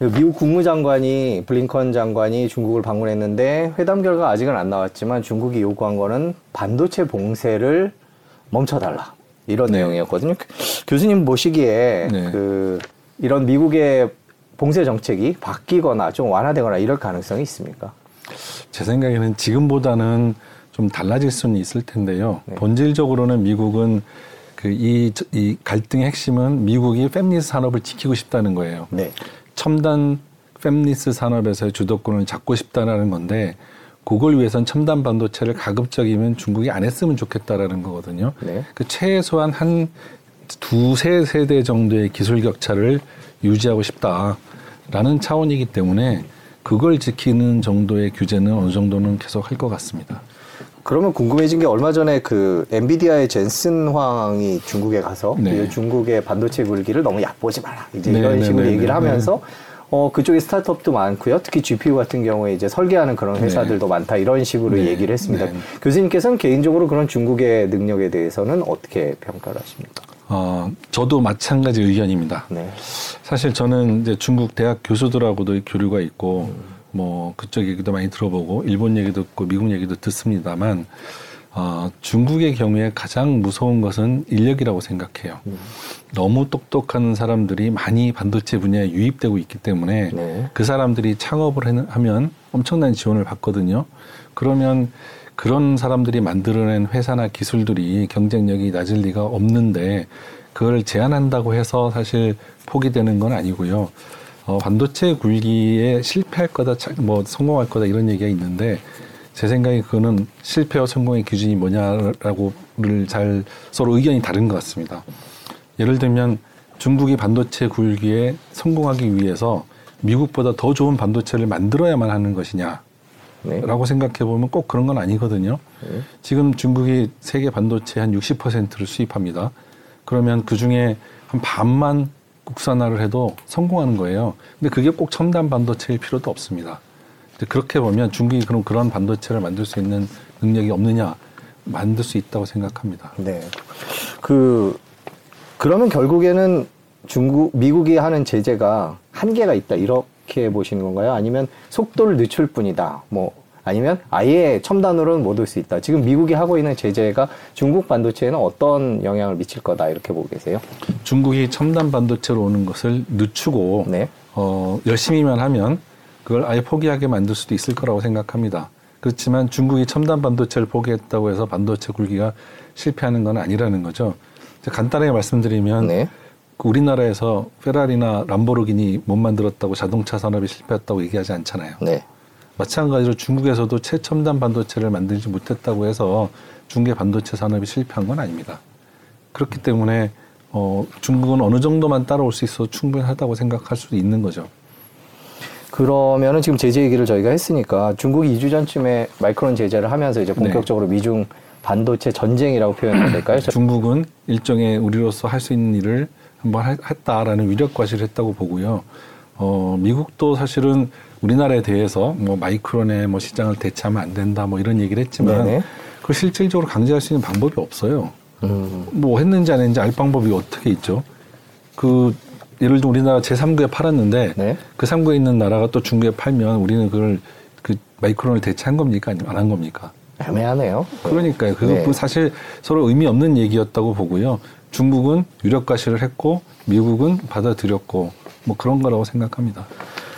미국 국무장관이 블링컨 장관이 중국을 방문했는데 회담 결과 아직은 안 나왔지만 중국이 요구한 거는 반도체 봉쇄를 멈춰달라 이런 네. 내용이었거든요. 교수님 보시기에 네. 그 이런 미국의 봉쇄 정책이 바뀌거나 좀 완화되거나 이럴 가능성이 있습니까? 제 생각에는 지금보다는 좀 달라질 수는 있을 텐데요. 네. 본질적으로는 미국은 그이 이 갈등의 핵심은 미국이 팹리스 산업을 지키고 싶다는 거예요. 네. 첨단 팹리스 산업에서의 주도권을 잡고 싶다라는 건데 그걸 위해선 첨단 반도체를 가급적이면 중국이 안 했으면 좋겠다라는 거거든요. 네. 그 최소한 한 두세 세대 정도의 기술 격차를 유지하고 싶다라는 차원이기 때문에 그걸 지키는 정도의 규제는 어느 정도는 계속 할 것 같습니다. 그러면 궁금해진 게 얼마 전에 그 엔비디아의 젠슨 황이 중국에 가서 네. 이 중국의 반도체 굴기를 너무 얕보지 마라. 이제 네, 이런 네, 식으로 네, 얘기를 네, 하면서 어 그쪽에 스타트업도 많고요. 특히 GPU 같은 경우에 이제 설계하는 그런 회사들도 많다. 이런 식으로 네, 얘기를 했습니다. 네. 교수님께서는 개인적으로 그런 중국의 능력에 대해서는 어떻게 평가를 하십니까? 어, 저도 마찬가지 의견입니다. 네, 사실 저는 이제 중국 대학 교수들하고도 교류가 있고 뭐 그쪽 얘기도 많이 들어보고 일본 얘기도 듣고 미국 얘기도 듣습니다만 어, 중국의 경우에 가장 무서운 것은 인력이라고 생각해요. 너무 똑똑한 사람들이 많이 반도체 분야에 유입되고 있기 때문에 네. 그 사람들이 창업을 해- 하면 엄청난 지원을 받거든요. 그러면 그런 사람들이 만들어낸 회사나 기술들이 경쟁력이 낮을 리가 없는데 그걸 제한한다고 해서 사실 포기되는 건 아니고요. 어, 반도체 굴기에 실패할 거다, 차- 뭐 성공할 거다 이런 얘기가 있는데 제 생각에 그거는 실패와 성공의 기준이 뭐냐라고를 잘 서로 의견이 다른 것 같습니다. 예를 들면 중국이 반도체 굴기에 성공하기 위해서 미국보다 더 좋은 반도체를 만들어야만 하는 것이냐 네. 라고 생각해 보면 꼭 그런 건 아니거든요. 네. 지금 중국이 세계 반도체 한 60%를 수입합니다. 그러면 그 중에 한 반만 국산화를 해도 성공하는 거예요. 근데 그게 꼭 첨단 반도체일 필요도 없습니다. 그렇게 보면 중국이 그럼 그런 반도체를 만들 수 있는 능력이 없느냐? 만들 수 있다고 생각합니다. 네. 그 그러면 결국에는 중국 미국이 하는 제재가 한계가 있다 이렇게 보시는 건가요? 아니면 속도를 늦출 뿐이다. 뭐 아니면 아예 첨단으로는 못 올 수 있다. 지금 미국이 하고 있는 제재가 중국 반도체에는 어떤 영향을 미칠 거다 이렇게 보고 계세요? 중국이 첨단 반도체로 오는 것을 늦추고 네. 어, 열심히만 하면 그걸 아예 포기하게 만들 수도 있을 거라고 생각합니다. 그렇지만 중국이 첨단 반도체를 포기했다고 해서 반도체 굴기가 실패하는 건 아니라는 거죠. 간단하게 말씀드리면 네. 그 우리나라에서 페라리나 람보르기니 못 만들었다고 자동차 산업이 실패했다고 얘기하지 않잖아요. 네. 마찬가지로 중국에서도 최첨단 반도체를 만들지 못했다고 해서 중국의 반도체 산업이 실패한 건 아닙니다. 그렇기 때문에 어, 중국은 어느 정도만 따라올 수 있어 충분하다고 생각할 수도 있는 거죠. 그러면은 지금 제재 얘기를 저희가 했으니까 중국이 2주 전쯤에 마이크론 제재를 하면서 이제 본격적으로 미중 반도체 전쟁이라고 표현해야 될까요? 저- 중국은 일종의 우리로서 할 수 있는 일을 한번 하- 했다라는 위력 과시를 했다고 보고요. 어, 미국도 사실은 우리나라에 대해서 뭐 마이크론의 뭐 시장을 대체하면 안 된다 뭐 이런 얘기를 했지만 네네. 그걸 실질적으로 강제할 수 있는 방법이 없어요. 음, 뭐 했는지 안 했는지 알 방법이 어떻게 있죠? 그 예를 들어 우리나라 제3구에 팔았는데 네. 그 3구에 있는 나라가 또 중국에 팔면 우리는 그걸 그 마이크론을 대체한 겁니까 아니면 안 한 겁니까? 애매하네요. 그러니까요. 그거 네. 사실 서로 의미 없는 얘기였다고 보고요. 중국은 유력 과시를 했고 미국은 받아들였고 뭐 그런 거라고 생각합니다.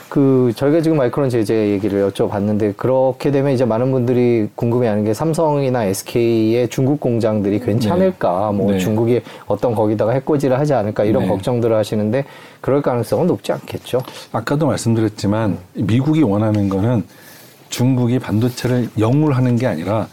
그 저희가 지금 마이크론 제재 얘기를 여쭤봤는데 그렇게 되면 이제 많은 분들이 궁금해하는 게 삼성이나 SK의 중국 공장들이 괜찮을까, 뭐 네. 중국이 어떤 거기다가 해코지를 하지 않을까 이런 네. 걱정들을 하시는데 그럴 가능성은 높지 않겠죠. 아까도 말씀드렸지만 미국이 원하는 거는 중국이 반도체를 영울하는 게 아니라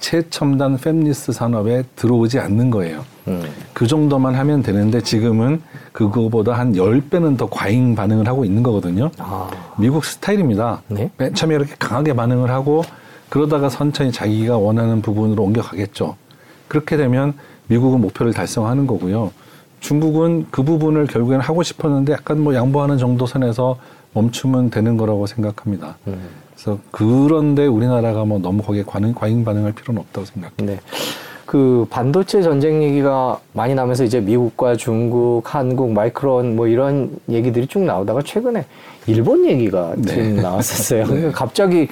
최첨단 팹리스 산업에 들어오지 않는 거예요. 음. 그 정도만 하면 되는데 지금은 그거보다 한 10배는 더 과잉 반응을 하고 있는 거거든요. 아, 미국 스타일입니다. 네. 맨 처음에 이렇게 강하게 반응을 하고 그러다가 천천히 자기가 원하는 부분으로 옮겨가겠죠. 그렇게 되면 미국은 목표를 달성하는 거고요. 중국은 그 부분을 결국에는 하고 싶었는데 약간 뭐 양보하는 정도 선에서 멈추면 되는 거라고 생각합니다. 음. 그래서 그런데 우리나라가 뭐 너무 거기에 과잉, 과잉 반응할 필요는 없다고 생각해요. 네. 그 반도체 전쟁 얘기가 많이 나면서 이제 미국과 중국, 한국, 마이크론 뭐 이런 얘기들이 쭉 나오다가 최근에 일본 얘기가 네. 지금 나왔었어요. 그러니까 갑자기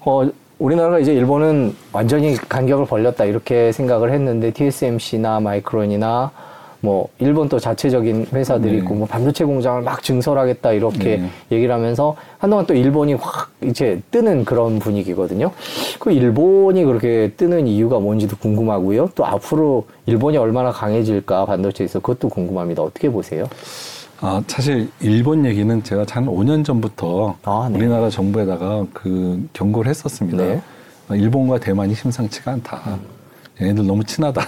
어 우리나라가 이제 일본은 완전히 간격을 벌렸다 이렇게 생각을 했는데 TSMC나 마이크론이나 뭐 일본 또 자체적인 회사들이 네. 있고 뭐 반도체 공장을 막 증설하겠다 이렇게 네. 얘기를 하면서 한동안 또 일본이 확 이제 뜨는 그런 분위기거든요. 그 일본이 그렇게 뜨는 이유가 뭔지도 궁금하고요. 또 앞으로 일본이 얼마나 강해질까 반도체에서 그것도 궁금합니다. 어떻게 보세요? 아, 사실 일본 얘기는 제가 한 5년 전부터 아, 네. 우리나라 정부에다가 그 경고를 했었습니다. 네. 어, 일본과 대만이 심상치가 않다. 얘네들 너무 친하다.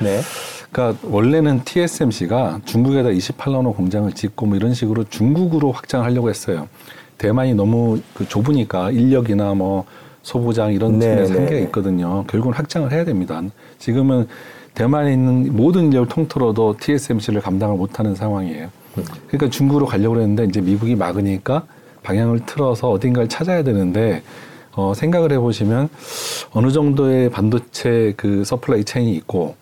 네. 그러니까 원래는 TSMC가 중국에다 28나노 공장을 짓고 뭐 이런 식으로 중국으로 확장하려고 했어요. 대만이 너무 그 좁으니까 인력이나 뭐 소부장 이런 네, 측면에서 네, 한계가 네. 있거든요. 결국은 확장을 해야 됩니다. 지금은 대만에 있는 모든 인력을 통틀어도 TSMC를 감당을 못하는 상황이에요. 그러니까 중국으로 가려고 했는데 이제 미국이 막으니까 방향을 틀어서 어딘가를 찾아야 되는데 어, 생각을 해보시면 어느 정도의 반도체 그 supply chain이 있고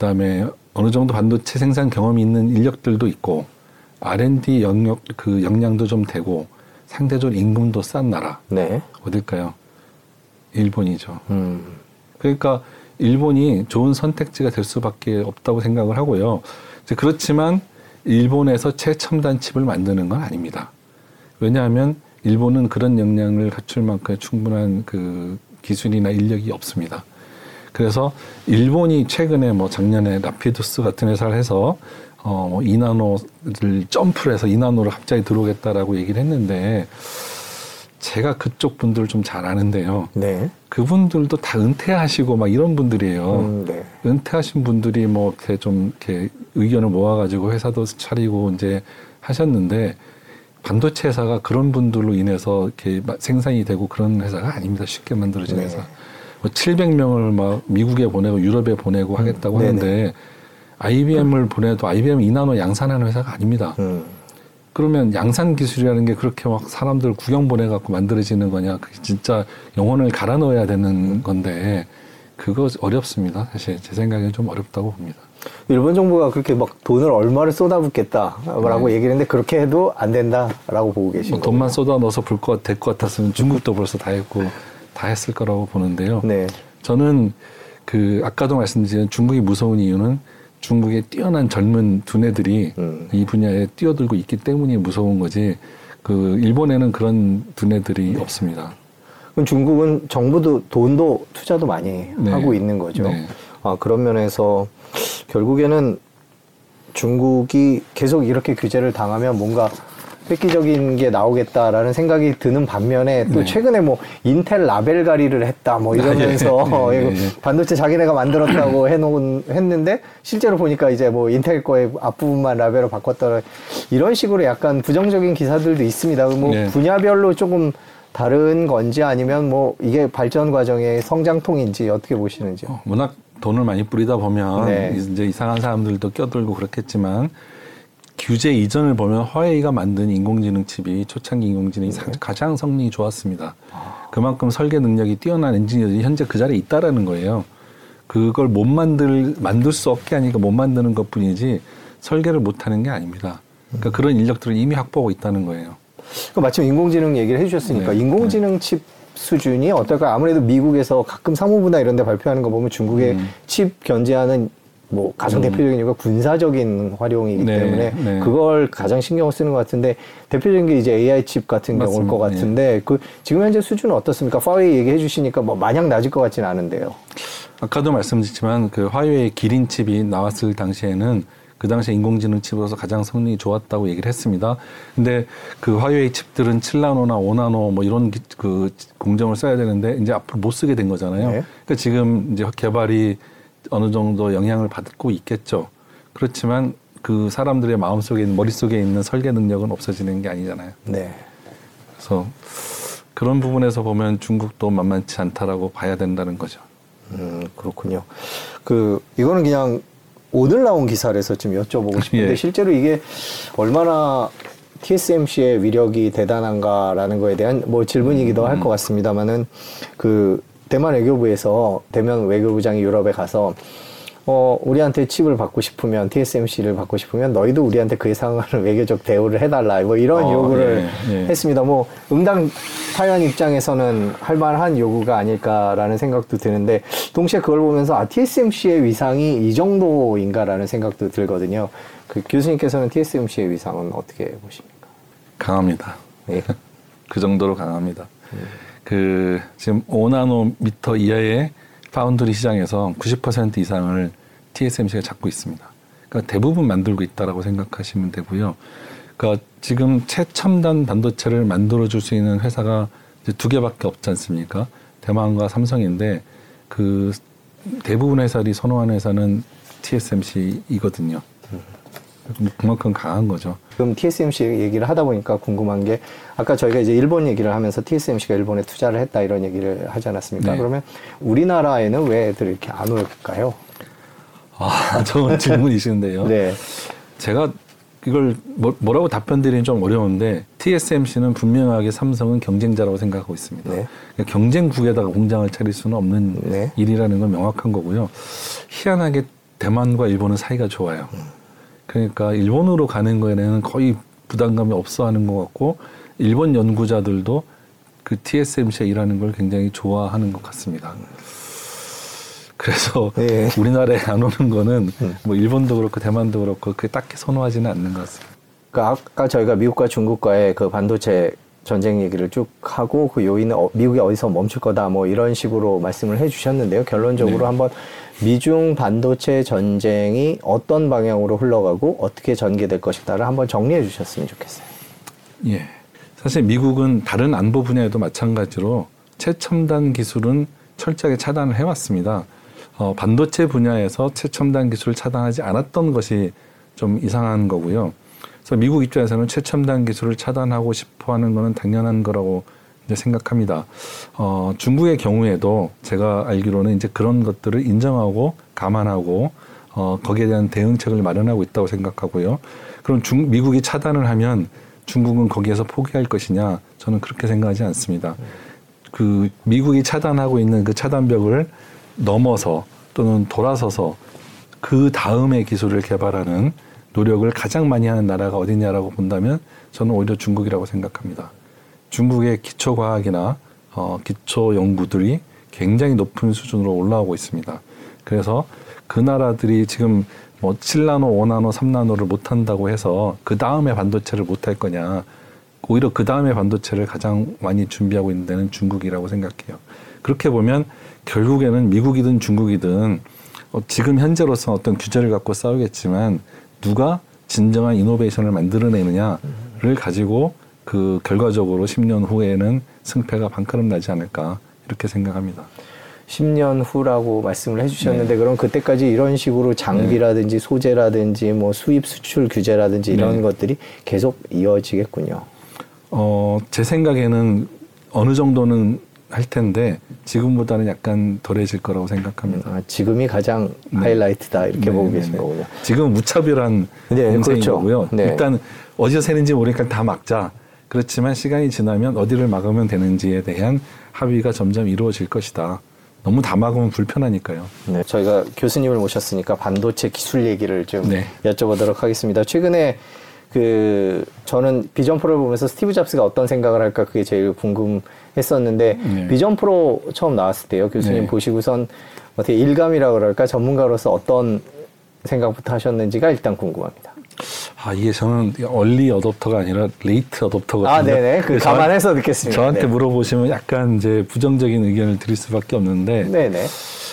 그다음에 어느 정도 반도체 생산 경험이 있는 인력들도 있고 R&D 영역 그 역량도 좀 되고 상대적으로 임금도 싼 나라 네. 어딜까요? 일본이죠. 음. 그러니까 일본이 좋은 선택지가 될 수밖에 없다고 생각을 하고요. 그렇지만 일본에서 최첨단 칩을 만드는 건 아닙니다. 왜냐하면 일본은 그런 역량을 갖출 만큼 충분한 그 기술이나 인력이 없습니다. 그래서 일본이 최근에 뭐 작년에 라피두스 같은 회사를 해서 어, 2나노를 점프를 해서 2나노를 갑자기 들어오겠다라고 얘기를 했는데 제가 그쪽 분들 좀 잘 아는데요. 네. 그분들도 다 은퇴하시고 막 이런 분들이에요. 음, 네. 은퇴하신 분들이 뭐 이렇게 좀 이렇게 의견을 모아가지고 회사도 차리고 이제 하셨는데 반도체 회사가 그런 분들로 인해서 이렇게 마- 생산이 되고 그런 회사가 아닙니다. 쉽게 만들어진 네. 회사. 뭐 700명을 막 미국에 보내고 유럽에 보내고 하겠다고 네네. 하는데 IBM을 보내도 IBM 이나노 양산하는 회사가 아닙니다. 음. 그러면 양산 기술이라는 게 그렇게 막 사람들 구경 보내갖고 만들어지는 거냐? 그게 진짜 영혼을 갈아 넣어야 되는 건데 그거 어렵습니다. 사실 제 생각에는 좀 어렵다고 봅니다. 일본 정부가 그렇게 막 돈을 얼마를 쏟아붓겠다라고 네. 얘기를 했는데 그렇게 해도 안 된다라고 보고 계신 뭐 거예요. 돈만 쏟아 넣어서 불 것 될 것 같았으면 중국도 벌써 다 했고 다 했을 거라고 보는데요. 네. 저는 그 아까도 말씀드린 중국이 무서운 이유는 중국의 뛰어난 젊은 두뇌들이 음. 이 분야에 뛰어들고 있기 때문이 무서운 거지. 그 일본에는 그런 두뇌들이 네. 없습니다. 그럼 중국은 정부도 돈도 투자도 많이 네. 하고 있는 거죠. 네. 아, 그런 면에서 결국에는 중국이 계속 이렇게 규제를 당하면 뭔가 획기적인 게 나오겠다라는 생각이 드는 반면에 또 네. 최근에 뭐 인텔 라벨 가리를 했다 뭐 이러면서 네, 네, 이거 네. 반도체 자기네가 만들었다고 해놓은 했는데 실제로 보니까 이제 뭐 인텔 거의 앞부분만 라벨로 바꿨다 이런 식으로 약간 부정적인 기사들도 있습니다. 뭐 네. 분야별로 조금 다른 건지 아니면 뭐 이게 발전 과정의 성장통인지 어떻게 보시는지 요? 어, 워낙 돈을 많이 뿌리다 보면 네. 이제 이상한 사람들도 껴들고 그렇겠지만 규제 이전을 보면 화웨이가 만든 인공지능 칩이 초창기 인공지능이 사- 가장 성능이 좋았습니다. 그만큼 설계 능력이 뛰어난 엔지니어들이 현재 그 자리에 있다라는 거예요. 그걸 못 만들 만들 수 없게 하니까 못 만드는 것뿐이지 설계를 못 하는 게 아닙니다. 그러니까 그런 인력들을 이미 확보하고 있다는 거예요. 그 마침 인공지능 얘기를 해주셨으니까 네. 인공지능 칩 수준이 어떨까? 아무래도 미국에서 가끔 사무부나 이런 데 발표하는 거 보면 중국의 음. 칩 견제하는 뭐 가장 대표적인 이유가 군사적인 활용이기 네, 때문에 네. 그걸 가장 신경을 쓰는 것 같은데 대표적인 게 이제 AI 칩 같은 경우일 것 맞습니다. 같은데 그 지금 현재 수준은 어떻습니까? 파웨이 얘기해 주시니까 뭐 마냥 낮을 것 같지는 않은데요. 아까도 말씀드렸지만 그 화웨이 기린 칩이 나왔을 당시에는 그 당시에 인공지능 칩으로서 가장 성능이 좋았다고 얘기를 했습니다. 근데 그 화웨이 칩들은 7나노나 5나노 뭐 이런 기- 그 공정을 써야 되는데 이제 앞으로 못 쓰게 된 거잖아요. 네. 그러니까 지금 이제 개발이 어느 정도 영향을 받고 있겠죠. 그렇지만 그 사람들의 마음속에 있는 머릿속에 있는 설계 능력은 없어지는 게 아니잖아요. 네. 그래서 그런 부분에서 보면 중국도 만만치 않다라고 봐야 된다는 거죠. 음, 그렇군요. 그, 이거는 그냥 오늘 나온 기사라서 좀 여쭤보고 싶은데 예. 실제로 이게 얼마나 TSMC의 위력이 대단한가라는 거에 대한 뭐 질문이기도 할것 같습니다만은 그 대만 외교부에서 대면 외교부장이 유럽에 가서 어, 우리한테 칩을 받고 싶으면 TSMC를 받고 싶으면 너희도 우리한테 그에 상응하는 외교적 대우를 해달라 뭐 이런 어, 요구를 예, 예. 했습니다. 뭐 응당 타이완 입장에서는 할 만한 요구가 아닐까라는 생각도 드는데 동시에 그걸 보면서 아 TSMC의 위상이 이 정도인가라는 생각도 들거든요. 그 교수님께서는 TSMC의 위상은 어떻게 보십니까? 강합니다. 예. 그 정도로 강합니다. 그 지금 5나노미터 이하의 파운드리 시장에서 90% 이상을 TSMC가 잡고 있습니다. 그러니까 대부분 만들고 있다라고 생각하시면 되고요. 그러니까 지금 최첨단 반도체를 만들어 줄 수 있는 회사가 두 개밖에 없지 않습니까? 대만과 삼성인데 그 대부분 회사들이 선호하는 회사는 TSMC이거든요. 그만큼 강한 거죠. 지금 TSMC 얘기를 하다 보니까 궁금한 게 아까 저희가 이제 일본 얘기를 하면서 TSMC가 일본에 투자를 했다 이런 얘기를 하지 않았습니까? 네. 그러면 우리나라에는 왜 애들 이렇게 안 올까요? 아, 좋은 질문이신데요. 네. 제가 이걸 뭐, 뭐라고 답변 드리긴 좀 어려운데 TSMC는 분명하게 삼성은 경쟁자라고 생각하고 있습니다. 네. 그러니까 경쟁국에다가 공장을 차릴 수는 없는 네. 일이라는 건 명확한 거고요. 희한하게 대만과 일본은 사이가 좋아요. 그러니까 일본으로 가는 거에는 거의 부담감이 없어 하는 것 같고 일본 연구자들도 그 TSMC에 일하는 걸 굉장히 좋아하는 것 같습니다. 그래서 네. 우리나라에 안 오는 거는 음. 뭐 일본도 그렇고 대만도 그렇고 그게 딱히 선호하지는 않는 것 같습니다. 그러니까 아까 저희가 미국과 중국과의 그 반도체 전쟁 얘기를 쭉 하고 그 요인은 어- 미국이 어디서 멈출 거다 뭐 이런 식으로 말씀을 해주셨는데요. 결론적으로 네. 한번 미중 반도체 전쟁이 어떤 방향으로 흘러가고 어떻게 전개될 것이다를 한번 정리해 주셨으면 좋겠어요. 예. 사실 미국은 다른 안보 분야에도 마찬가지로 최첨단 기술은 철저하게 차단을 해왔습니다. 어, 반도체 분야에서 최첨단 기술을 차단하지 않았던 것이 좀 이상한 거고요. 그래서 미국 입장에서는 최첨단 기술을 차단하고 싶어 하는 거는 당연한 거라고 이제 생각합니다. 어, 중국의 경우에도 제가 알기로는 이제 그런 것들을 인정하고 감안하고 어, 거기에 대한 대응책을 마련하고 있다고 생각하고요. 그럼 중, 미국이 차단을 하면 중국은 거기에서 포기할 것이냐? 저는 그렇게 생각하지 않습니다. 그 미국이 차단하고 있는 그 차단벽을 넘어서 또는 돌아서서 그 다음에 기술을 개발하는 노력을 가장 많이 하는 나라가 어디냐라고 본다면 저는 오히려 중국이라고 생각합니다. 중국의 기초 과학이나 어, 기초 연구들이 굉장히 높은 수준으로 올라오고 있습니다. 그래서 그 나라들이 지금 뭐 7나노, 5나노, 3나노를 못 한다고 해서 그 다음에 반도체를 못할 거냐. 오히려 그 다음에 반도체를 가장 많이 준비하고 있는 데는 중국이라고 생각해요. 그렇게 보면 결국에는 미국이든 중국이든 어, 지금 현재로서 어떤 규제를 갖고 싸우겠지만 누가 진정한 이노베이션을 만들어내느냐를 가지고 그 결과적으로 10년 후에는 승패가 반가름 나지 않을까 이렇게 생각합니다. 10년 후라고 말씀을 해주셨는데 네. 그럼 그때까지 이런 식으로 장비라든지 소재라든지 뭐 수입 수출 규제라든지 이런 네. 것들이 계속 이어지겠군요. 어, 제 생각에는 어느 정도는 할 텐데 지금보다는 약간 덜해질 거라고 생각합니다. 아, 지금이 가장 네. 하이라이트다 이렇게 네, 보고 네, 계신 네. 거군요. 지금 무차별한 네, 그렇죠. 거고요. 네. 일단 어디서 새는지 모르니까 다 막자. 그렇지만 시간이 지나면 어디를 막으면 되는지에 대한 합의가 점점 이루어질 것이다. 너무 다 막으면 불편하니까요. 네, 저희가 교수님을 모셨으니까 반도체 기술 얘기를 좀 네. 여쭤보도록 하겠습니다. 최근에 그 저는 Vision Pro를 보면서 스티브 잡스가 어떤 생각을 할까 그게 제일 궁금했었는데 네. Vision Pro 처음 나왔을 때요 교수님 네. 보시고선 어떻게 일감이라 그럴까 전문가로서 어떤 생각부터 하셨는지가 일단 궁금합니다. 아 이게 저는 early adopter가 아니라 late adopter거든요. 아, 네네. 그 감안해서 듣겠습니다. 저한테 네. 물어보시면 약간 이제 부정적인 의견을 드릴 수밖에 없는데 네네.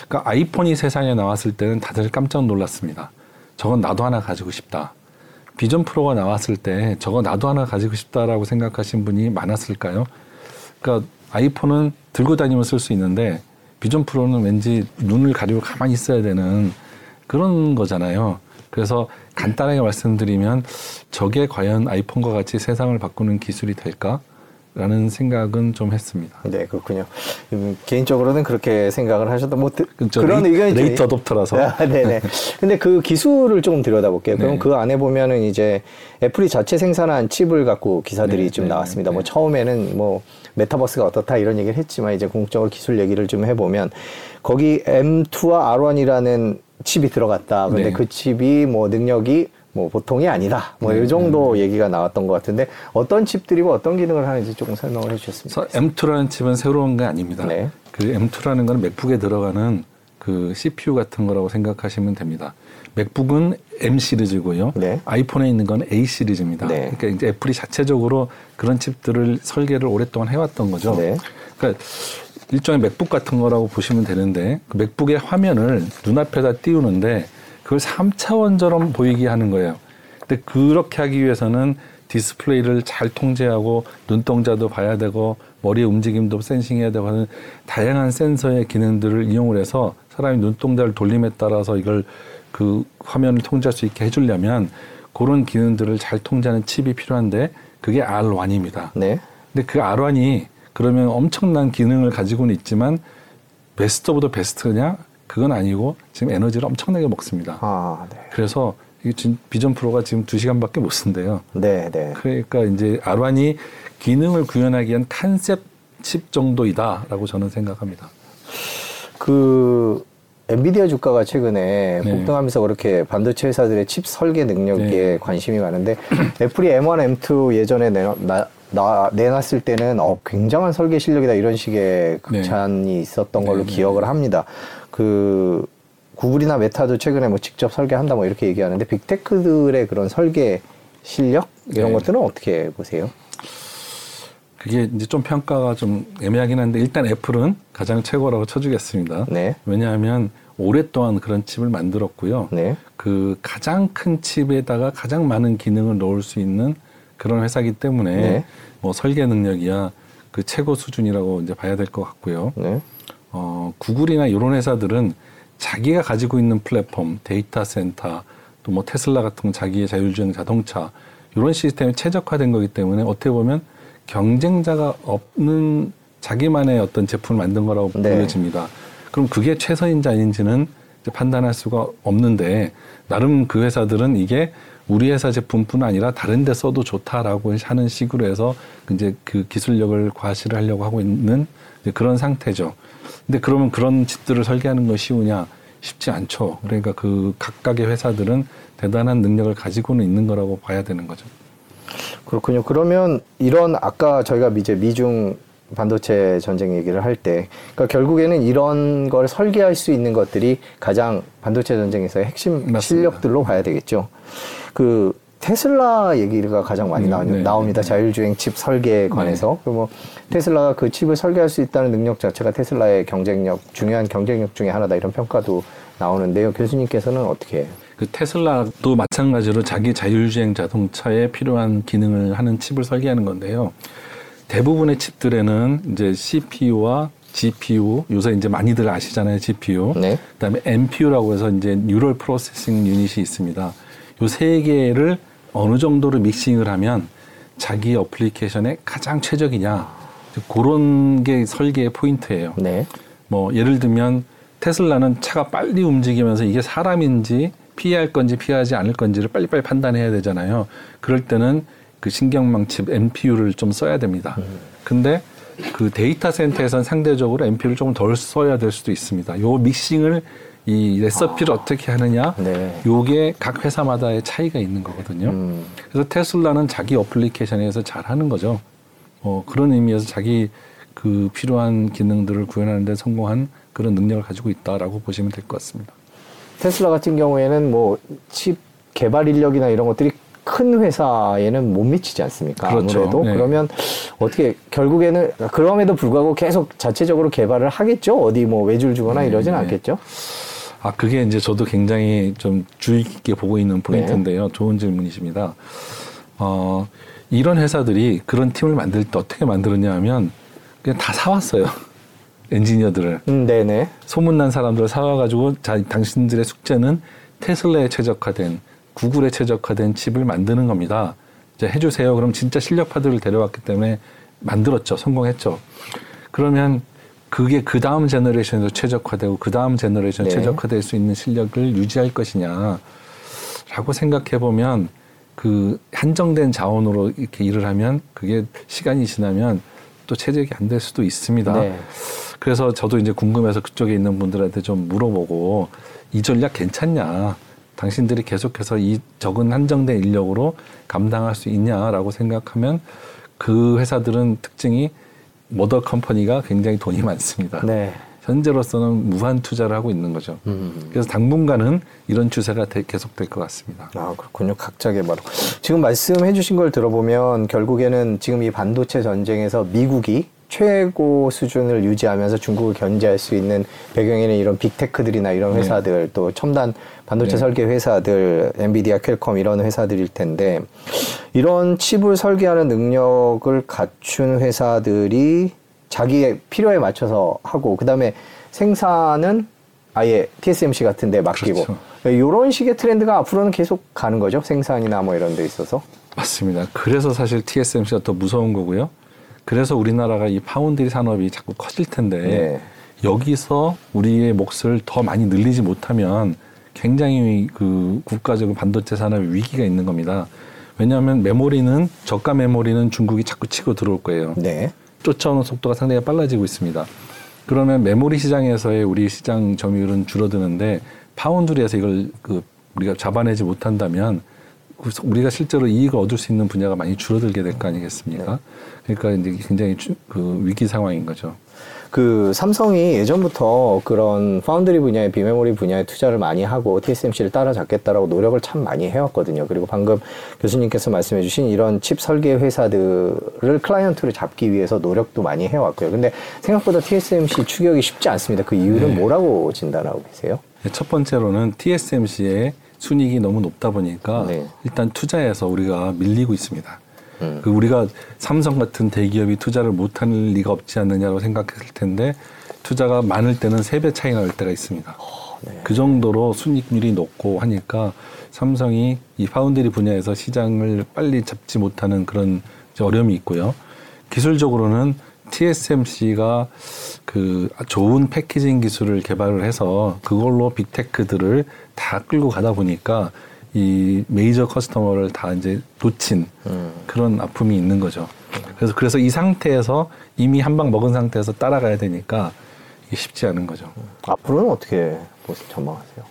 그러니까 아이폰이 세상에 나왔을 때는 다들 깜짝 놀랐습니다. 저건 나도 하나 가지고 싶다. 비전 프로가 나왔을 때 저거 나도 하나 가지고 싶다라고 생각하신 분이 많았을까요? 그러니까 아이폰은 들고 다니면 쓸 수 있는데 비전 프로는 왠지 눈을 가리고 가만히 있어야 되는 그런 거잖아요. 그래서 간단하게 말씀드리면 저게 과연 아이폰과 같이 세상을 바꾸는 기술이 될까? 라는 생각은 좀 했습니다. 네, 그렇군요. 음, 개인적으로는 그렇게 생각을 하셔도 뭐 그렇죠. 그런 late, 의견이 late adopter라서. 아, 네네. 근데 그 기술을 조금 들여다볼게요. 그럼 네. 그 안에 보면은 이제 애플이 자체 생산한 칩을 갖고 기사들이 네, 좀 네, 나왔습니다. 네. 뭐 처음에는 뭐 메타버스가 어떻다 이런 얘기를 했지만 이제 궁극적으로 기술 얘기를 좀 해보면 거기 M2와 R1이라는 칩이 들어갔다. 근데 네. 그 칩이 뭐 능력이 뭐 보통이 아니다. 뭐이 네, 정도 얘기가 나왔던 것 같은데 어떤 칩들이고 어떤 기능을 하는지 조금 설명을 해주셨습니다. 그래서 M2라는 칩은 새로운 게 아닙니다. 네. 그 M2라는 건 맥북에 들어가는 그 CPU 같은 거라고 생각하시면 됩니다. 맥북은 M 시리즈고요. 네. 아이폰에 있는 건 A 시리즈입니다. 네. 그러니까 이제 애플이 자체적으로 그런 칩들을 설계를 오랫동안 해왔던 거죠. 네. 그러니까 일종의 맥북 같은 거라고 보시면 되는데 그 맥북의 화면을 눈앞에다 띄우는데 그걸 3차원처럼 보이게 하는 거예요. 근데 그렇게 하기 위해서는 디스플레이를 잘 통제하고 눈동자도 봐야 되고 머리의 움직임도 sensing해야 되고 하는 다양한 센서의 기능들을 이용을 해서 사람이 눈동자를 돌림에 따라서 이걸 그 화면을 통제할 수 있게 해주려면 그런 기능들을 잘 통제하는 칩이 필요한데 그게 R1입니다. 네. 근데 그 R1이 그러면 엄청난 기능을 가지고는 있지만 best of the best냐? 그건 아니고 지금 에너지를 엄청나게 먹습니다. 아, 네. 그래서 이게 진- 비전 프로가 지금 두시간밖에못 쓴대요. 네, 네. 그러니까 이제 R1이 기능을 구현하기 위한 컨셉 칩 정도이다라고 저는 생각합니다. 그 엔비디아 주가가 최근에 네. 폭등하면서 그렇게 반도체 회사들의 칩 설계 능력에 네. 관심이 많은데 애플이 M1, M2 예전에 내놔, 나, 나- 내놨을 때는 어, 굉장한 설계 실력이다 이런 식의 극찬이 있었던 걸로 네, 네. 기억을 합니다. 그 구글이나 메타도 최근에 뭐 직접 설계한다 뭐 이렇게 얘기하는데 빅테크들의 그런 설계 실력 이런 네. 것들은 어떻게 보세요? 그게 이제 좀 평가가 좀 애매하긴 한데 일단 애플은 가장 최고라고 쳐주겠습니다. 네. 왜냐하면 오랫동안 그런 칩을 만들었고요. 네. 그 가장 큰 칩에다가 가장 많은 기능을 넣을 수 있는 그런 회사기 때문에 네. 뭐 설계 능력이야 그 최고 수준이라고 이제 봐야 될 것 같고요. 네. 어, 구글이나 이런 회사들은 자기가 가지고 있는 플랫폼, 데이터 센터, 또 뭐 테슬라 같은 자기의 자율주행 자동차 이런 시스템이 최적화된 거기 때문에 어떻게 보면 경쟁자가 없는 자기만의 어떤 제품을 만든 거라고 네. 보여집니다. 그럼 그게 최선인지 아닌지는 판단할 수가 없는데 나름 그 회사들은 이게 우리 회사 제품뿐 아니라 다른 데 써도 좋다라고 하는 식으로 해서 이제 그 기술력을 과시를 하려고 하고 있는 그런 상태죠. 근데 그러면 그런 칩들을 설계하는 건 쉬우냐? 쉽지 않죠. 그러니까 그 각각의 회사들은 대단한 능력을 가지고는 있는 거라고 봐야 되는 거죠. 그렇군요. 그러면 이런 아까 저희가 이제 미중 반도체 전쟁 얘기를 할 때, 그러니까 결국에는 이런 걸 설계할 수 있는 것들이 가장 반도체 전쟁에서의 핵심 맞습니다. 실력들로 봐야 되겠죠. 그 테슬라 얘기가 가장 많이 음, 네, 나옵니다. 네. 자율주행 칩 설계에 관해서. 그뭐 테슬라가 그 칩을 설계할 수 있다는 능력 자체가 테슬라의 경쟁력, 중요한 경쟁력 중에 하나다 이런 평가도 나오는데요. 교수님께서는 어떻게 해요? 그 테슬라도 마찬가지로 자기 자율주행 자동차에 필요한 기능을 하는 칩을 설계하는 건데요. 대부분의 칩들에는 이제 CPU와 GPU, 요새 이제 많이들 아시잖아요, GPU. 네. 그다음에 NPU라고 해서 이제 neural processing unit이 있습니다. 요 세 개를 어느 정도로 믹싱을 하면 자기 application에 가장 최적이냐 그런 게 설계의 포인트예요. 네. 뭐 예를 들면 테슬라는 차가 빨리 움직이면서 이게 사람인지 피할 건지 피하지 않을 건지를 빨리빨리 판단해야 되잖아요. 그럴 때는 그 신경망 칩 NPU를 좀 써야 됩니다. 근데 그 데이터 센터에선 상대적으로 NPU를 조금 덜 써야 될 수도 있습니다. 요 믹싱을 이 레시피를 어떻게 하느냐, 네. 요게 각 회사마다의 차이가 있는 거거든요. 음. 그래서 테슬라는 자기 어플리케이션에서 잘 하는 거죠. 어, 그런 의미에서 자기 그 필요한 기능들을 구현하는 데 성공한 그런 능력을 가지고 있다라고 보시면 될 것 같습니다. 테슬라 같은 경우에는 뭐 칩 개발 인력이나 이런 것들이 큰 회사에는 못 미치지 않습니까? 그렇죠. 아무래도 네. 그러면 어떻게 결국에는 그럼에도 불구하고 계속 자체적으로 개발을 하겠죠. 어디 뭐 외줄 주거나 네, 이러진 네. 않겠죠. 아, 그게 이제 저도 굉장히 좀 주의 깊게 보고 있는 포인트인데요. 좋은 질문이십니다. 어, 이런 회사들이 그런 팀을 만들 때 어떻게 만들었냐 하면 그냥 다 사왔어요. 엔지니어들을. 음, 네네. 소문난 사람들을 사와가지고 자, 당신들의 숙제는 테슬라에 최적화된 구글에 최적화된 칩을 만드는 겁니다. 이제 해주세요. 그럼 진짜 실력파들을 데려왔기 때문에 만들었죠. 성공했죠. 그러면 그게 그 다음 제너레이션에서 최적화되고 그 다음 generation 네. 최적화될 수 있는 실력을 유지할 것이냐라고 생각해 보면 그 한정된 자원으로 이렇게 일을 하면 그게 시간이 지나면 또 최적이 안 될 수도 있습니다. 네. 그래서 저도 이제 궁금해서 그쪽에 있는 분들한테 좀 물어보고 이 전략 괜찮냐? 당신들이 계속해서 이 적은 한정된 인력으로 감당할 수 있냐라고 생각하면 그 회사들은 특징이 mother company가 굉장히 돈이 많습니다. 네. 현재로서는 무한 투자를 하고 있는 거죠. 음. 그래서 당분간은 이런 추세가 계속될 것 같습니다. 아 그렇군요. 각자 개발. 지금 말씀해주신 걸 들어보면 결국에는 지금 이 반도체 전쟁에서 미국이 최고 수준을 유지하면서 중국을 견제할 수 있는 배경에는 이런 빅테크들이나 이런 네. 회사들 네. 또 첨단 반도체 네. 설계 회사들 엔비디아 퀄컴 이런 회사들일 텐데 이런 칩을 설계하는 능력을 갖춘 회사들이 자기의 필요에 맞춰서 하고 그다음에 생산은 아예 TSMC 같은 데 맡기고 그렇죠. 이런 식의 트렌드가 앞으로는 계속 가는 거죠 생산이나 뭐 이런 데 있어서 맞습니다 그래서 사실 TSMC가 더 무서운 거고요 그래서 우리나라가 이 파운드리 산업이 자꾸 커질 텐데 네. 여기서 우리의 몫을 더 많이 늘리지 못하면 굉장히 그 국가적인 반도체 산업의 위기가 있는 겁니다. 왜냐하면 메모리는 저가 메모리는 중국이 자꾸 치고 들어올 거예요. 네. 쫓아오는 속도가 상당히 빨라지고 있습니다. 그러면 메모리 시장에서의 우리 시장 점유율은 줄어드는데 파운드리에서 이걸 그 우리가 잡아내지 못한다면 우리가 실제로 이익을 얻을 수 있는 분야가 많이 줄어들게 될 거 아니겠습니까? 네. 그러니까 이제 굉장히 주, 그 위기 상황인 거죠. 그 삼성이 예전부터 그런 파운드리 분야의 비메모리 분야에 투자를 많이 하고 TSMC를 따라잡겠다라고 노력을 참 많이 해왔거든요. 그리고 방금 교수님께서 말씀해주신 이런 칩 설계 회사들을 클라이언트로 잡기 위해서 노력도 많이 해왔고요. 근데 생각보다 TSMC 추격이 쉽지 않습니다. 그 이유는 네. 뭐라고 진단하고 계세요? 네, 첫 번째로는 TSMC의 순익이 너무 높다 보니까 네. 일단 투자에서 우리가 밀리고 있습니다. 음. 그 우리가 삼성 같은 대기업이 투자를 못할 리가 없지 않느냐고 생각했을 텐데 투자가 많을 때는 세 배 차이 날 때가 있습니다. 어, 네. 그 정도로 순익률이 높고 하니까 삼성이 이 파운드리 분야에서 시장을 빨리 잡지 못하는 그런 어려움이 있고요. 기술적으로는 TSMC가 그 좋은 패키징 기술을 개발을 해서 그걸로 빅테크들을 다 끌고 가다 보니까 이 메이저 커스터머를 다 이제 놓친 음. 그런 아픔이 있는 거죠. 그래서 그래서 이 상태에서 이미 한 방 먹은 상태에서 따라가야 되니까 이게 쉽지 않은 거죠. 앞으로는 어떻게 전망하세요?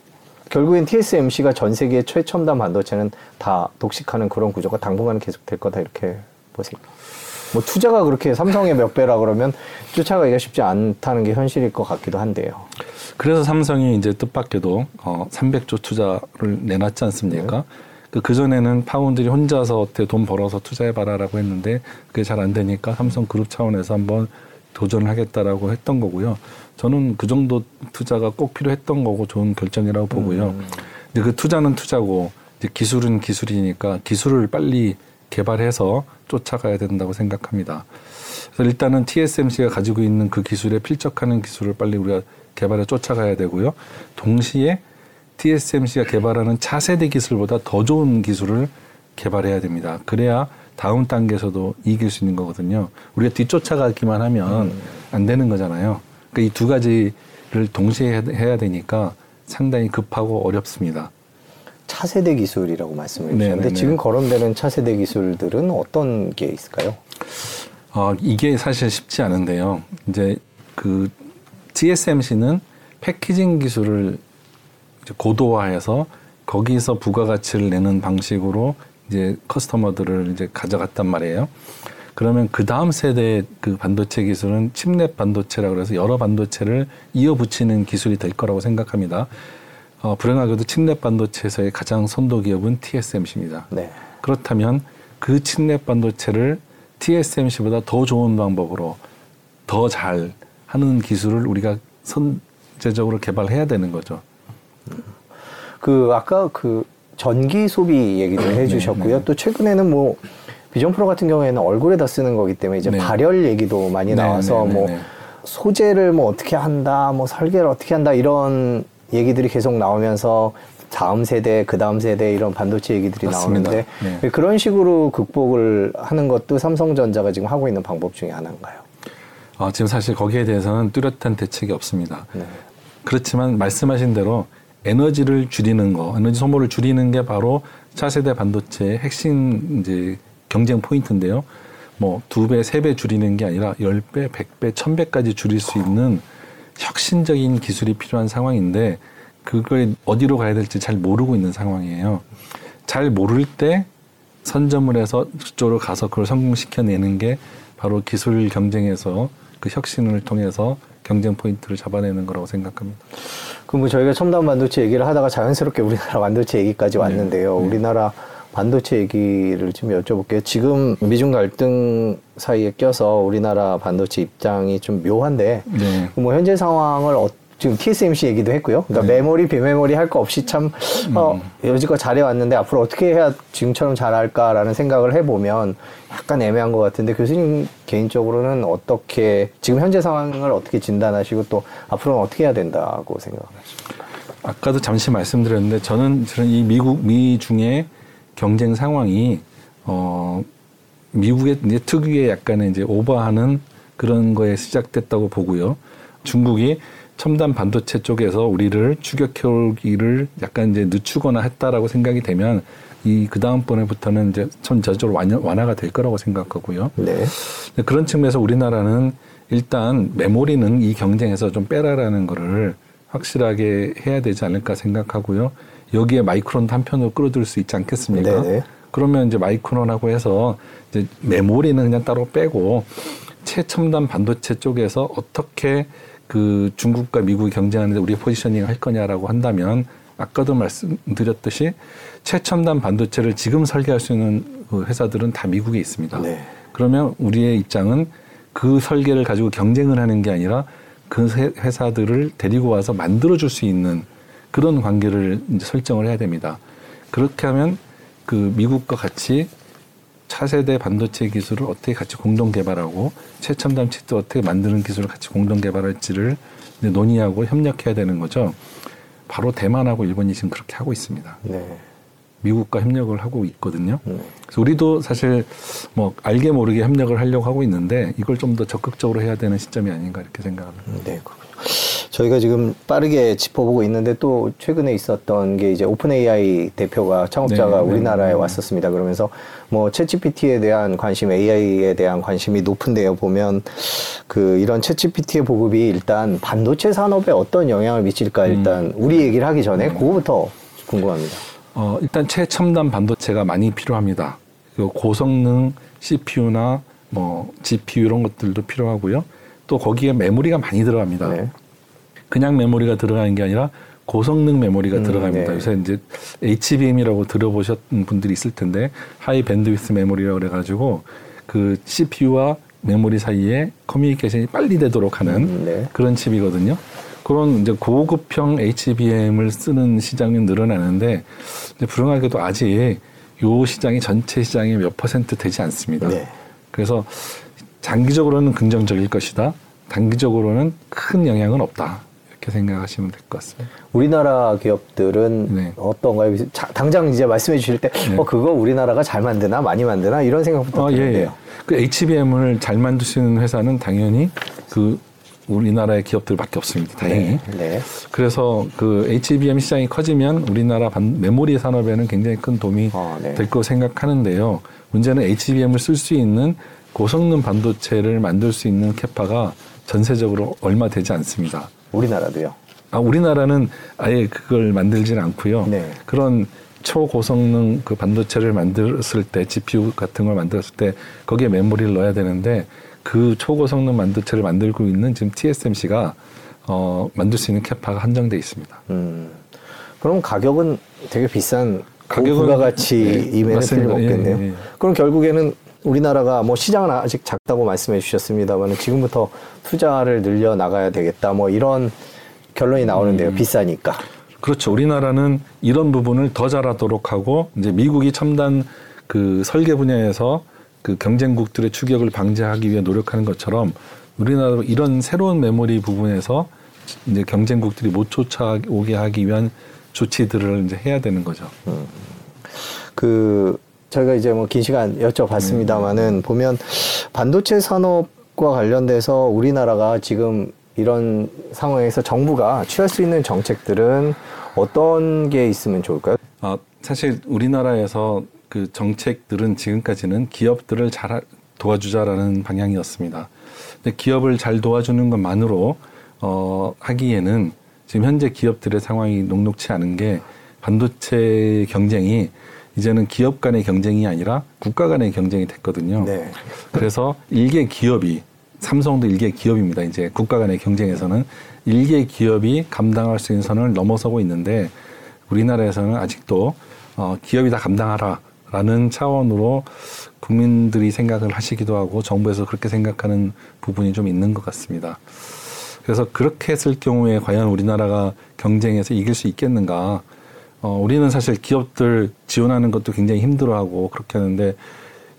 결국엔 TSMC가 전 세계 최첨단 반도체는 다 독식하는 그런 구조가 당분간 계속 될 거다 이렇게 보세요. 뭐 투자가 그렇게 삼성의 몇 배라 그러면 쫓아가기가 쉽지 않다는 게 현실일 것 같기도 한데요. 그래서 삼성이 이제 뜻밖에도 어 300조 투자를 내놨지 않습니까? 네. 그 그전에는 파운드리 혼자서 어떻게 돈 벌어서 투자해봐라라고 했는데 그게 잘 안 되니까 삼성 그룹 차원에서 한번 도전을 하겠다라고 했던 거고요. 저는 그 정도 투자가 꼭 필요했던 거고 좋은 결정이라고 보고요. 음. 근데 그 투자는 투자고 기술은 기술이니까 기술을 빨리 개발해서 쫓아가야 된다고 생각합니다. 그래서 일단은 TSMC가 가지고 있는 그 기술에 필적하는 기술을 빨리 우리가 개발에 쫓아가야 되고요. 동시에 TSMC가 개발하는 차세대 기술보다 더 좋은 기술을 개발해야 됩니다. 그래야 다음 단계에서도 이길 수 있는 거거든요. 우리가 뒤쫓아가기만 하면 안 되는 거잖아요. 그러니까 이 두 가지를 동시에 해야 되니까 상당히 급하고 어렵습니다. 차세대 기술이라고 말씀을 주셨는데 네네네. 지금 거론되는 차세대 기술들은 어떤 게 있을까요? 어, 이게 사실 쉽지 않은데요. 이제 그 TSMC는 패키징 기술을 고도화해서 거기서 부가가치를 내는 방식으로 이제 커스터머들을 이제 가져갔단 말이에요. 그러면 그 다음 세대 그 반도체 기술은 칩랩 반도체라 그래서 여러 반도체를 이어붙이는 기술이 될 거라고 생각합니다. 어, 불행하게도 칩랩 반도체에서의 가장 선도 기업은 TSMC입니다. 네. 그렇다면 그 칩랩 반도체를 TSMC보다 더 좋은 방법으로 더 잘 하는 기술을 우리가 선제적으로 개발해야 되는 거죠. 그 아까 그 전기 소비 얘기도 네, 해주셨고요. 네, 네. 또 최근에는 뭐 비전 프로 같은 경우에는 얼굴에다 쓰는 거기 때문에 이제 네. 발열 얘기도 많이 네, 나와서 네, 뭐 소재를 뭐 어떻게 한다, 뭐 설계를 어떻게 한다 이런 얘기들이 계속 나오면서 다음 세대, 그 다음 세대 이런 반도체 얘기들이 맞습니다. 나오는데 네. 그런 식으로 극복을 하는 것도 삼성전자가 지금 하고 있는 방법 중에 하나인가요? 어, 지금 사실 거기에 대해서는 뚜렷한 대책이 없습니다. 네. 그렇지만 말씀하신 대로 에너지를 줄이는 거, 에너지 소모를 줄이는 게 바로 차세대 반도체의 핵심 이제 경쟁 포인트인데요. 뭐 두 배, 세 배 줄이는 게 아니라 열 배, 백 배, 천 배까지 줄일 수 있는 혁신적인 기술이 필요한 상황인데 그걸 어디로 가야 될지 잘 모르고 있는 상황이에요. 잘 모를 때 선점을 해서 그쪽으로 가서 그걸 성공시켜내는 게 바로 기술 경쟁에서 그 혁신을 통해서 경쟁 포인트를 잡아내는 거라고 생각합니다. 그럼 뭐 저희가 첨단 반도체 얘기를 하다가 자연스럽게 우리나라 반도체 얘기까지 왔는데요. 네. 우리나라 반도체 얘기를 좀 여쭤볼게요. 지금 미중 갈등 사이에 껴서 우리나라 반도체 입장이 좀 묘한데 네. 뭐 현재 상황을 어, 지금 TSMC 얘기도 했고요. 그러니까 네. 메모리, 비메모리 할 거 없이 참 어, 여지껏 잘해왔는데 앞으로 어떻게 해야 지금처럼 잘할까라는 생각을 해보면 약간 애매한 것 같은데 교수님 개인적으로는 어떻게 지금 현재 상황을 어떻게 진단하시고 또 앞으로는 어떻게 해야 된다고 생각하십니까? 아까도 잠시 말씀드렸는데 저는 저는 이 미국 미중의 경쟁 상황이 어 미국의 이제 특유의 약간의 이제 오버하는 그런 거에 시작됐다고 보고요. 중국이 첨단 반도체 쪽에서 우리를 추격해오기를 약간 이제 늦추거나 했다라고 생각이 되면 이 그 다음번에부터는 이제 전적으로 완화, 완화가 될 거라고 생각하고요. 네. 그런 측면에서 우리나라는 일단 메모리는 이 경쟁에서 좀 빼라라는 거를 확실하게 해야 되지 않을까 생각하고요. 여기에 마이크론도 한편으로 끌어들 수 있지 않겠습니까? 네네. 그러면 이제 마이크론하고 해서 이제 메모리는 그냥 따로 빼고 최첨단 반도체 쪽에서 어떻게 그 중국과 미국이 경쟁하는데 우리 포지셔닝을 할 거냐라고 한다면 아까도 말씀드렸듯이 최첨단 반도체를 지금 설계할 수 있는 그 회사들은 다 미국에 있습니다. 네. 그러면 우리의 입장은 그 설계를 가지고 경쟁을 하는 게 아니라 그 세- 회사들을 데리고 와서 만들어 줄 수 있는 그런 관계를 이제 설정을 해야 됩니다. 그렇게 하면 그 미국과 같이 차세대 반도체 기술을 어떻게 같이 공동 개발하고 최첨단 칩도 어떻게 만드는 기술을 같이 공동 개발할지를 논의하고 협력해야 되는 거죠. 바로 대만하고 일본이 지금 그렇게 하고 있습니다. 네. 미국과 협력을 하고 있거든요. 네. 그래서 우리도 사실 뭐 알게 모르게 협력을 하려고 하고 있는데 이걸 좀 더 적극적으로 해야 되는 시점이 아닌가 이렇게 생각합니다. 네, 그렇군요. 저희가 지금 빠르게 짚어보고 있는데 또 최근에 있었던 게 이제 오픈 AI 대표가 창업자가 네, 네, 우리나라에 네. 왔었습니다. 그러면서 뭐 챗GPT에 대한 관심, AI에 대한 관심이 높은데요. 보면 그 이런 챗GPT의 보급이 일단 반도체 산업에 어떤 영향을 미칠까 일단 우리 얘기를 하기 전에 그거부터 궁금합니다. 어, 일단 최첨단 반도체가 많이 필요합니다. 그 고성능 CPU나 뭐 GPU 이런 것들도 필요하고요. 또 거기에 메모리가 많이 들어갑니다. 네. 그냥 메모리가 들어가는 게 아니라 고성능 메모리가 음, 들어갑니다. 네. 요새 이제 HBM이라고 들어보셨던 분들이 있을 텐데 high bandwidth memory라고 그래가지고 그 CPU와 메모리 사이에 커뮤니케이션이 빨리 되도록 하는 음, 네. 그런 칩이거든요. 그런 이제 고급형 HBM을 쓰는 시장이 늘어나는데 불행하게도 아직 요 시장이 전체 시장의 몇 퍼센트 되지 않습니다. 네. 그래서 장기적으로는 긍정적일 것이다. 단기적으로는 큰 영향은 없다. 이렇게 생각하시면 될 것 같습니다. 우리나라 기업들은 네. 어떤가요? 자, 당장 이제 말씀해 주실 때, 네. 어, 그거 우리나라가 잘 만드나, 많이 만드나, 이런 생각부터 아, 예, 드는데요. 예. 그 HBM을 잘 만들 수 있는 회사는 당연히 그 우리나라의 기업들밖에 없습니다. 다행히. 네. 네. 그래서 그 HBM 시장이 커지면 우리나라 반- 메모리 산업에는 굉장히 큰 도움이 아, 네. 될거 생각하는데요. 문제는 HBM을 쓸 수 있는 고성능 반도체를 만들 수 있는 캐파가 전세적으로 얼마 되지 않습니다. 우리나라도요. 아, 우리나라는 아예 그걸 만들지는 않고요. 네. 그런 초고성능 그 반도체를 만들었을 때 GPU 같은 걸 만들었을 때 거기에 메모리를 넣어야 되는데 그 초고성능 반도체를 만들고 있는 지금 TSMC가 어, 만들 수 있는 캐파가 한정돼 있습니다. 음. 그럼 가격은 되게 비싼 가격은- 부가가치임에는 예, 맞습니다. 틀림없겠네요. 예, 예. 그럼 결국에는 우리나라가 뭐 시장은 아직 작다고 말씀해 주셨습니다만 지금부터 투자를 늘려 나가야 되겠다 뭐 이런 결론이 음. 나오는데요. 비싸니까. 그렇죠. 우리나라는 이런 부분을 더 잘하도록 하고 이제 미국이 첨단 그 설계 분야에서 그 경쟁국들의 추격을 방지하기 위해 노력하는 것처럼 우리나라도 이런 새로운 메모리 부분에서 이제 경쟁국들이 못 쫓아오게 하기 위한 조치들을 이제 해야 되는 거죠. 그 저희가 이제 뭐 긴 시간 여쭤봤습니다만은 보면 반도체 산업과 관련돼서 우리나라가 지금 이런 상황에서 정부가 취할 수 있는 정책들은 어떤 게 있으면 좋을까요? 아, 사실 우리나라에서 그 정책들은 지금까지는 기업들을 잘 하- 도와주자라는 방향이었습니다. 근데 기업을 잘 도와주는 것만으로 어, 하기에는 지금 현재 기업들의 상황이 녹록치 않은 게 반도체 경쟁이 이제는 기업 간의 경쟁이 아니라 국가 간의 경쟁이 됐거든요. 네. 그래서 일개 기업이 삼성도 일개 기업입니다. 이제 국가 간의 경쟁에서는 일개 기업이 감당할 수 있는 선을 넘어서고 있는데 우리나라에서는 아직도 어, 기업이 다 감당하라라는 차원으로 국민들이 생각을 하시기도 하고 정부에서 그렇게 생각하는 부분이 좀 있는 것 같습니다. 그래서 그렇게 했을 경우에 과연 우리나라가 경쟁에서 이길 수 있겠는가? 어, 우리는 사실 기업들 지원하는 것도 굉장히 힘들어하고 그렇게 하는데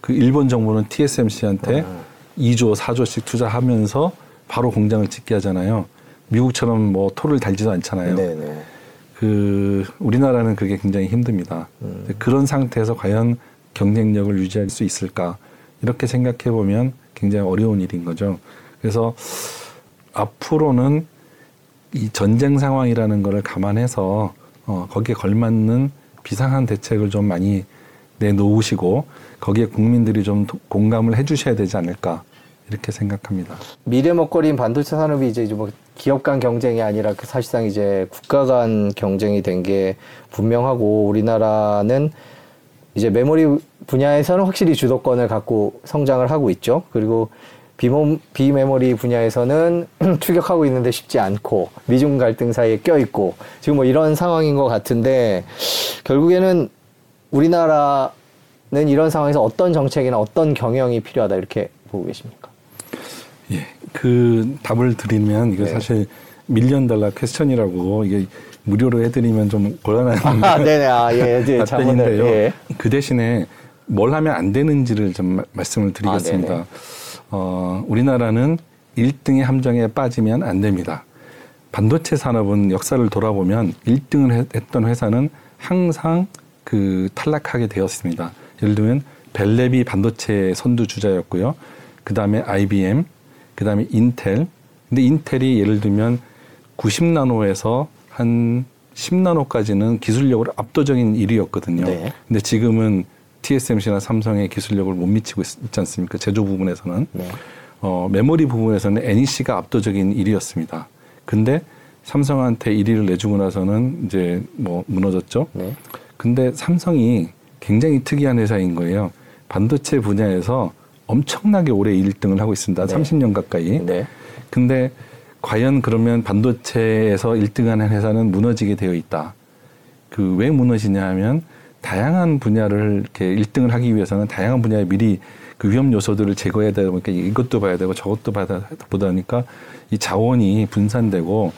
그 일본 정부는 TSMC한테 2조, 4조씩 투자하면서 바로 공장을 짓게 하잖아요. 미국처럼 뭐 토를 달지도 않잖아요. 네네. 그 우리나라는 그게 굉장히 힘듭니다. 근데 그런 상태에서 과연 경쟁력을 유지할 수 있을까 이렇게 생각해 보면 굉장히 어려운 일인 거죠. 그래서 앞으로는 이 전쟁 상황이라는 거를 감안해서 어, 거기에 걸맞는 비상한 대책을 좀 많이 내놓으시고 거기에 국민들이 좀 도- 공감을 해주셔야 되지 않을까 이렇게 생각합니다. 미래 먹거리인 반도체 산업이 이제 뭐 기업 간 경쟁이 아니라 그 사실상 이제 국가 간 경쟁이 된 게 분명하고 우리나라는 이제 메모리 분야에서는 확실히 주도권을 갖고 성장을 하고 있죠. 그리고 비모, 비메모리 분야에서는 추격하고 있는데 쉽지 않고 미중 갈등 사이에 껴 있고 지금 뭐 이런 상황인 것 같은데 결국에는 우리나라는 이런 상황에서 어떤 정책이나 어떤 경영이 필요하다 이렇게 보고 계십니까? 예, 그 답을 드리면 이게 네. 사실 밀리언 달러 퀘스천이라고 이게 무료로 해드리면 좀 곤란한 아, 네네. 아, 예, 자문을, 답변인데요. 예. 그 대신에 뭘 하면 안 되는지를 좀 마- 말씀을 드리겠습니다. 아. 어, 우리나라는 1등의 함정에 빠지면 안 됩니다. 반도체 산업은 역사를 돌아보면 1등을 했던 회사는 항상 그 탈락하게 되었습니다. 예를 들면 벨레비 반도체 선두 주자였고요. 그 다음에 IBM, 그 다음에 인텔. 근데 인텔이 예를 들면 90나노에서 한 10나노까지는 기술력으로 압도적인 1위였거든요. 네. 근데 지금은 TSMC나 삼성의 기술력을 못 미치고 있, 지 않습니까? 제조 부분에서는. 네. 어, 메모리 부분에서는 NEC가 압도적인 1위였습니다. 근데 삼성한테 1위를 내주고 나서는 이제 뭐 무너졌죠. 네. 근데 삼성이 굉장히 특이한 회사인 거예요. 반도체 분야에서 엄청나게 오래 1등을 하고 있습니다. 네. 30년 가까이. 네. 근데 과연 그러면 반도체에서 1등하는 회사는 무너지게 되어 있다. 그 왜 무너지냐 하면 다양한 분야를 이렇게 1등을 하기 위해서는 다양한 분야에 미리 그 위험 요소들을 제거해야 되다 보니까 이것도 봐야 되고 저것도 봐야 보다 보니까 이 자원이 분산되고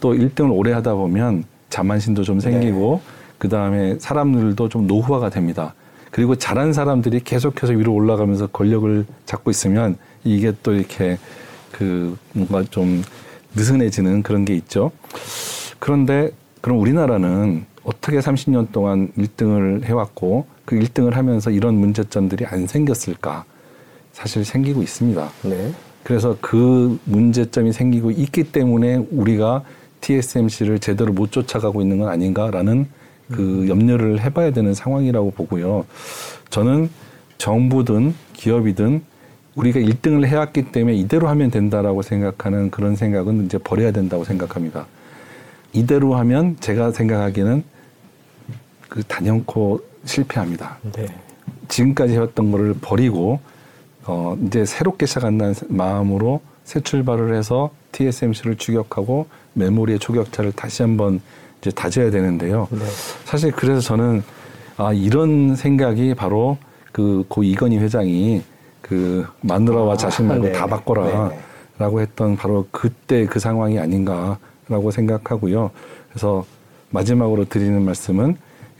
또 1등을 오래 하다 보면 자만심도 좀 생기고 그 다음에 사람들도 좀 노후화가 됩니다. 그리고 잘한 사람들이 계속해서 위로 올라가면서 권력을 잡고 있으면 이게 또 이렇게 그 뭔가 좀 느슨해지는 그런 게 있죠. 그런데 그럼 우리나라는 어떻게 30년 동안 1등을 해왔고 그 1등을 하면서 이런 문제점들이 안 생겼을까? 사실 생기고 있습니다. 네. 그래서 그 문제점이 생기고 있기 때문에 우리가 TSMC를 제대로 못 쫓아가고 있는 건 아닌가라는 그 염려를 해봐야 되는 상황이라고 보고요. 저는 정부든 기업이든 우리가 1등을 해왔기 때문에 이대로 하면 된다라고 생각하는 그런 생각은 이제 버려야 된다고 생각합니다. 이대로 하면 제가 생각하기에는 그 단연코 실패합니다. 네. 지금까지 해왔던 거를 버리고 어 이제 새롭게 시작한다는 마음으로 새 출발을 해서 TSMC를 추격하고 메모리의 초격차를 다시 한번 이제 다져야 되는데요. 네. 사실 그래서 저는 아 이런 생각이 바로 그 고 이건희 회장이 그 마누라와 아, 자식 말고 네. 다 바꿔라라고 네, 했던 바로 그때 그 상황이 아닌가라고 생각하고요. 그래서 마지막으로 드리는 말씀은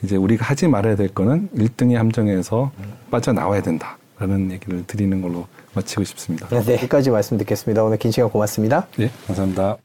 이제 우리가 하지 말아야 될 거는 1등의 함정에서 빠져나와야 된다라는 얘기를 드리는 걸로 마치고 싶습니다. 네. 여기까지 말씀 듣겠습니다. 오늘 긴 시간 고맙습니다. 네, 감사합니다.